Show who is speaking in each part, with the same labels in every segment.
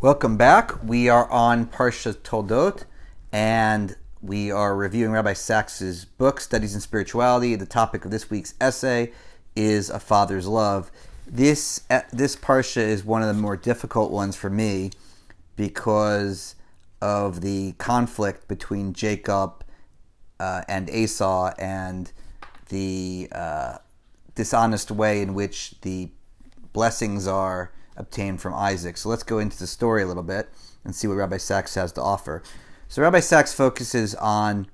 Speaker 1: Welcome back. We are on Parsha Toldot, and we are reviewing Rabbi Sacks's book, Studies in Spirituality. The topic of this week's essay is A Father's Love. This, uh, this Parsha is one of the more difficult ones for me because of the conflict between Jacob uh, and Esau and the uh, dishonest way in which the blessings are obtained from Isaac. So let's go into the story a little bit and see what Rabbi Sacks has to offer. So Rabbi Sacks focuses on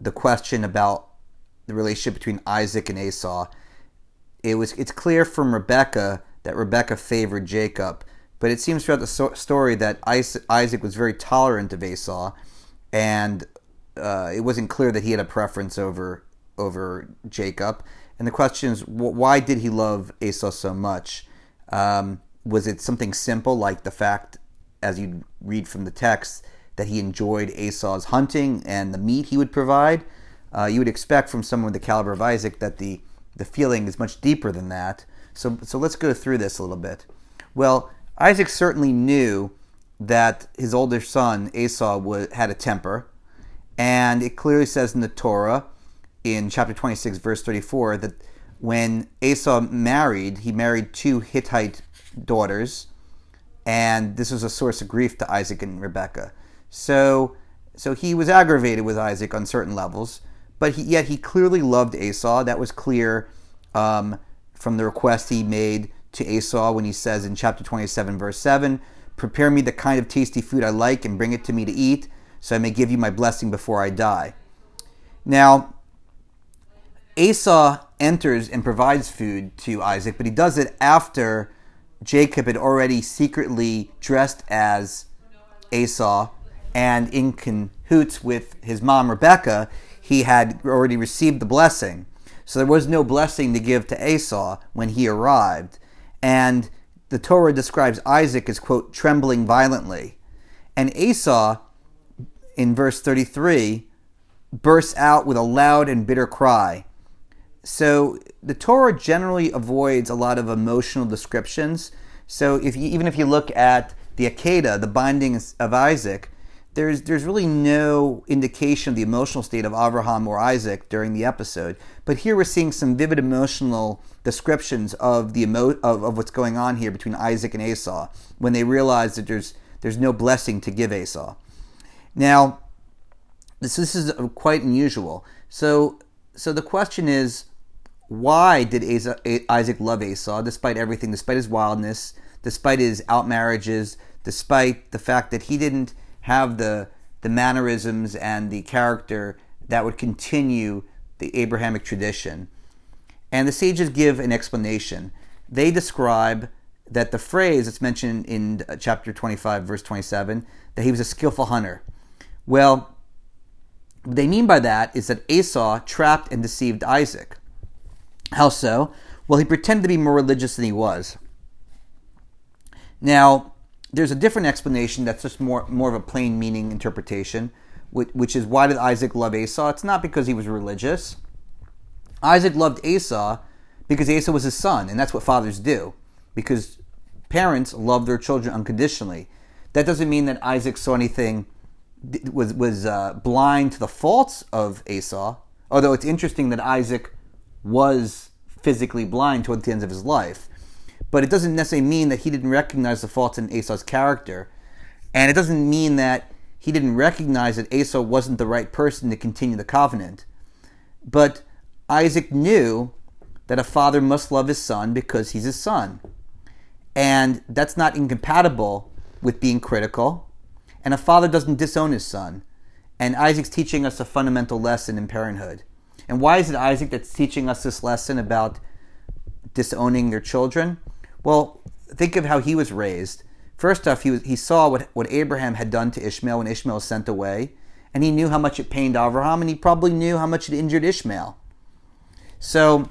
Speaker 1: the question about the relationship between Isaac and Esau. It was it's clear from Rebecca that Rebecca favored Jacob, but it seems throughout the story that Isaac was very tolerant of Esau, and uh, it wasn't clear that he had a preference over over Jacob. And the question is, why did he love Esau so much? Um, was it something simple like the fact, as you read from the text, that he enjoyed Esau's hunting and the meat he would provide? Uh, you would expect from someone with the caliber of Isaac that the, the feeling is much deeper than that. So, so let's go through this a little bit. Well, Isaac certainly knew that his older son Esau had a temper, and it clearly says in the Torah, in chapter 26, verse 34, that when Esau married, he married two Hittite daughters, and this was a source of grief to Isaac and Rebekah. So, so he was aggravated with Isaac on certain levels, but he, yet he clearly loved Esau. That was clear um, from the request he made to Esau when he says in chapter 27, verse 7, Prepare me the kind of tasty food I like and bring it to me to eat, so I may give you my blessing before I die. Now, Esau enters and provides food to Isaac, but he does it after Jacob had already secretly dressed as Esau, and in cahoots with his mom Rebecca, he had already received the blessing. So there was no blessing to give to Esau when he arrived. And the Torah describes Isaac as, quote, trembling violently. And Esau, in verse 33, bursts out with a loud and bitter cry. So the Torah generally avoids a lot of emotional descriptions. So if you, even if you look at the Akedah, the bindings of Isaac, there's there's really no indication of the emotional state of Abraham or Isaac during the episode. But here we're seeing some vivid emotional descriptions of the emo- of, of what's going on here between Isaac and Esau when they realize that there's there's no blessing to give Esau. Now, this this is quite unusual. So so the question is why did Isaac love Esau despite everything, despite his wildness, despite his outmarriages, despite the fact that he didn't have the the mannerisms and the character that would continue the Abrahamic tradition. And the sages give an explanation. They describe that the phrase that's mentioned in uh, chapter 25, verse 27, that he was a skillful hunter. Well, what they mean by that is that Esau trapped and deceived Isaac. How so? Well, he pretended to be more religious than he was. Now, there's a different explanation that's just more, more of a plain meaning interpretation, which, which is why did Isaac love Esau? It's not because he was religious. Isaac loved Esau because Esau was his son, and that's what fathers do, because parents love their children unconditionally. That doesn't mean that Isaac saw anything was was uh, blind to the faults of Esau. Although it's interesting that Isaac was physically blind towards the end of his life. But it doesn't necessarily mean that he didn't recognize the faults in Esau's character. And it doesn't mean that he didn't recognize that Esau wasn't the right person to continue the covenant. But Isaac knew that a father must love his son because he's his son. And that's not incompatible with being critical. And a father doesn't disown his son. And Isaac's teaching us a fundamental lesson in parenthood. And why is it Isaac that's teaching us this lesson about disowning their children? Well, think of how he was raised. First off, he, was, he saw what, what Abraham had done to Ishmael when Ishmael was sent away, and he knew how much it pained Abraham, and he probably knew how much it injured Ishmael. So,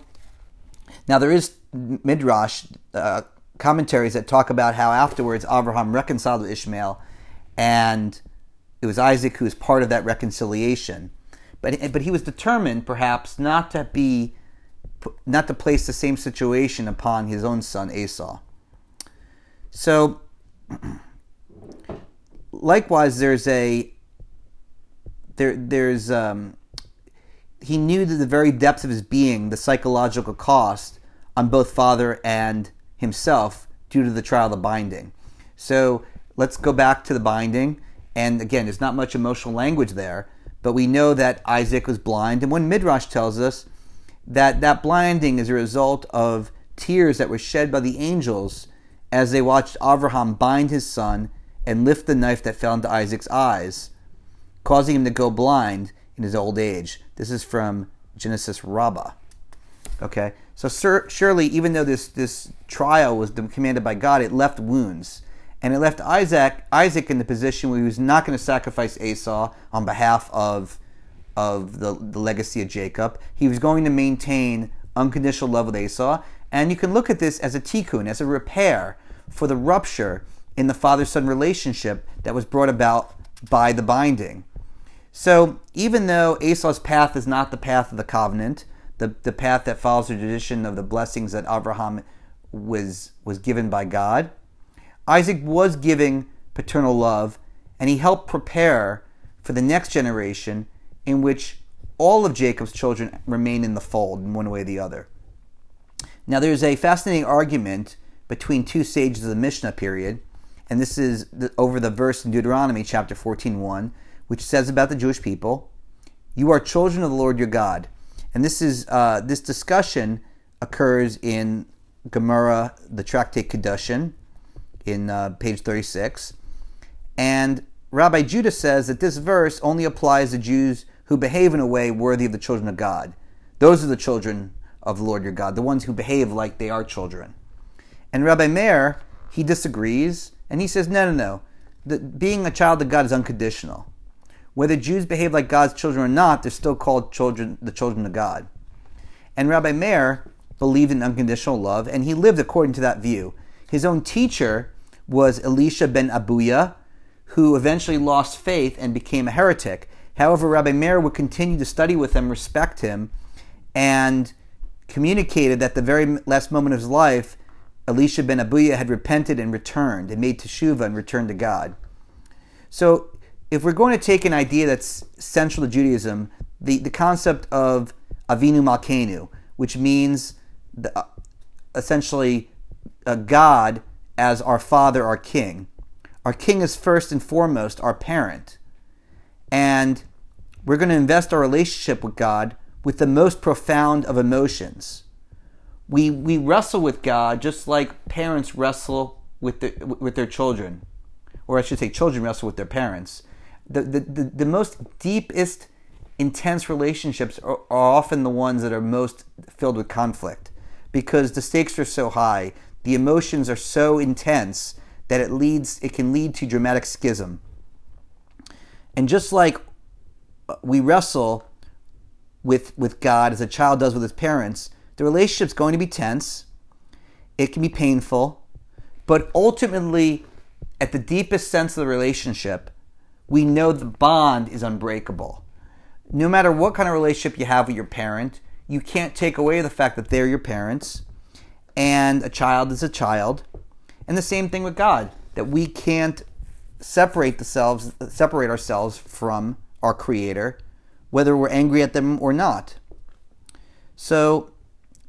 Speaker 1: now there is midrash uh, commentaries that talk about how afterwards Abraham reconciled with Ishmael, and it was Isaac who was part of that reconciliation. But, but he was determined, perhaps, not to be, not to place the same situation upon his own son Esau. So, likewise, there's a there there's um, he knew to the very depths of his being the psychological cost on both father and himself due to the trial of the binding. So let's go back to the binding. And again, there's not much emotional language there, but we know that Isaac was blind. And when Midrash tells us that that blinding is a result of tears that were shed by the angels as they watched Abraham bind his son and lift the knife that fell into Isaac's eyes, causing him to go blind in his old age. This is from Genesis Rabbah. Okay, so sur- surely, even though this this trial was commanded by God, it left wounds, and it left Isaac Isaac in the position where he was not going to sacrifice Esau on behalf of of the, the legacy of Jacob. He was going to maintain unconditional love with Esau, and you can look at this as a tikkun, as a repair for the rupture in the father son relationship that was brought about by the binding. So even though Esau's path is not the path of the covenant, the, the path that follows the tradition of the blessings that Abraham was, was given by God, Isaac was giving paternal love and he helped prepare for the next generation in which all of Jacob's children remain in the fold in one way or the other. Now, there's a fascinating argument between two sages of the Mishnah period, and this is over the verse in Deuteronomy chapter 14 1, which says about the Jewish people, You are children of the Lord your God. And this is uh, this discussion occurs in Gemara, the Tractate Kedushin, in uh, page 36. And Rabbi Judah says that this verse only applies to Jews who behave in a way worthy of the children of God. Those are the children of the Lord your God, the ones who behave like they are children. And Rabbi Meir, he disagrees, and he says, no, no, no. The, being a child of God is unconditional. Whether Jews behave like God's children or not, they're still called children, the children of God. And Rabbi Meir believed in unconditional love, and he lived according to that view. His own teacher was Elisha ben Abuya, who eventually lost faith and became a heretic. However, Rabbi Meir would continue to study with him, respect him, and communicated that the very last moment of his life, Elisha ben Abuya had repented and returned and made teshuvah and returned to God. So if we're going to take an idea that's central to Judaism, the, the concept of Avinu Malkeinu, which means the, uh, essentially a God as our father, our king. Our king is first and foremost our parent. And we're going to invest our relationship with God with the most profound of emotions. We, we wrestle with God just like parents wrestle with, the, with their children, or I should say, children wrestle with their parents the, the, the, the most deepest, intense relationships are, are often the ones that are most filled with conflict because the stakes are so high, the emotions are so intense that it leads it can lead to dramatic schism. And just like uh, we wrestle with with God as a child does with his parents, the relationship's going to be tense. It can be painful, but ultimately at the deepest sense of the relationship, we know the bond is unbreakable. No matter what kind of relationship you have with your parent, you can't take away the fact that they're your parents and a child is a child. And the same thing with God, that we can't separate ourselves separate ourselves from our creator whether we're angry at them or not. So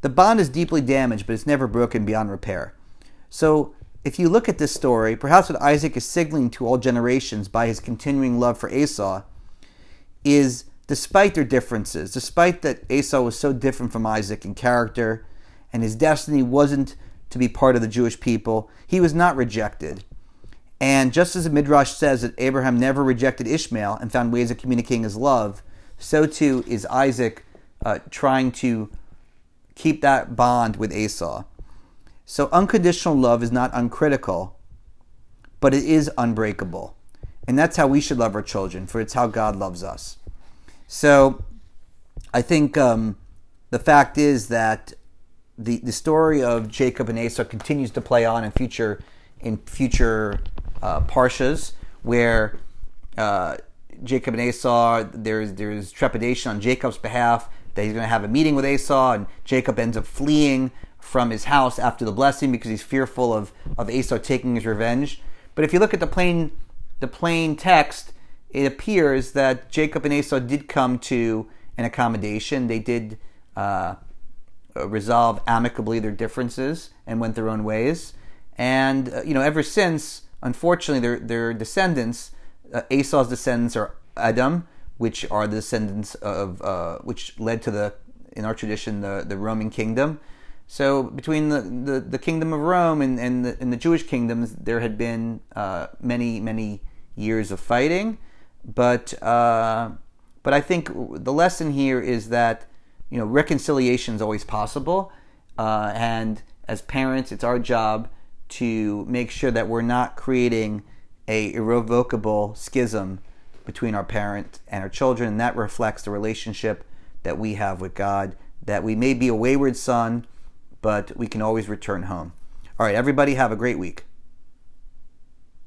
Speaker 1: the bond is deeply damaged, but it's never broken beyond repair. So if you look at this story, perhaps what Isaac is signaling to all generations by his continuing love for Esau is despite their differences, despite that Esau was so different from Isaac in character and his destiny wasn't to be part of the Jewish people, he was not rejected. And just as the Midrash says that Abraham never rejected Ishmael and found ways of communicating his love, so too is Isaac uh, trying to keep that bond with Esau. So unconditional love is not uncritical, but it is unbreakable. And that's how we should love our children, for it's how God loves us. So I think um, the fact is that the, the story of Jacob and Esau continues to play on in future in future uh, parshas where uh, Jacob and Esau there's there's trepidation on Jacob's behalf that he's going to have a meeting with Esau and Jacob ends up fleeing from his house after the blessing because he's fearful of, of Esau taking his revenge. But if you look at the plain, the plain text, it appears that Jacob and Esau did come to an accommodation. They did uh, resolve amicably their differences and went their own ways. And uh, you know, ever since, unfortunately, their their descendants, uh, Esau's descendants are Edom, which are the descendants of uh, which led to the in our tradition the, the Roman kingdom. So between the, the, the kingdom of Rome and, and, the, and the Jewish kingdoms, there had been uh, many many years of fighting, but uh, but I think the lesson here is that you know reconciliation is always possible, uh, and as parents, it's our job to make sure that we're not creating a irrevocable schism between our parent and our children. And that reflects the relationship that we have with God. That we may be a wayward son, but we can always return home. All right, everybody, have a great week.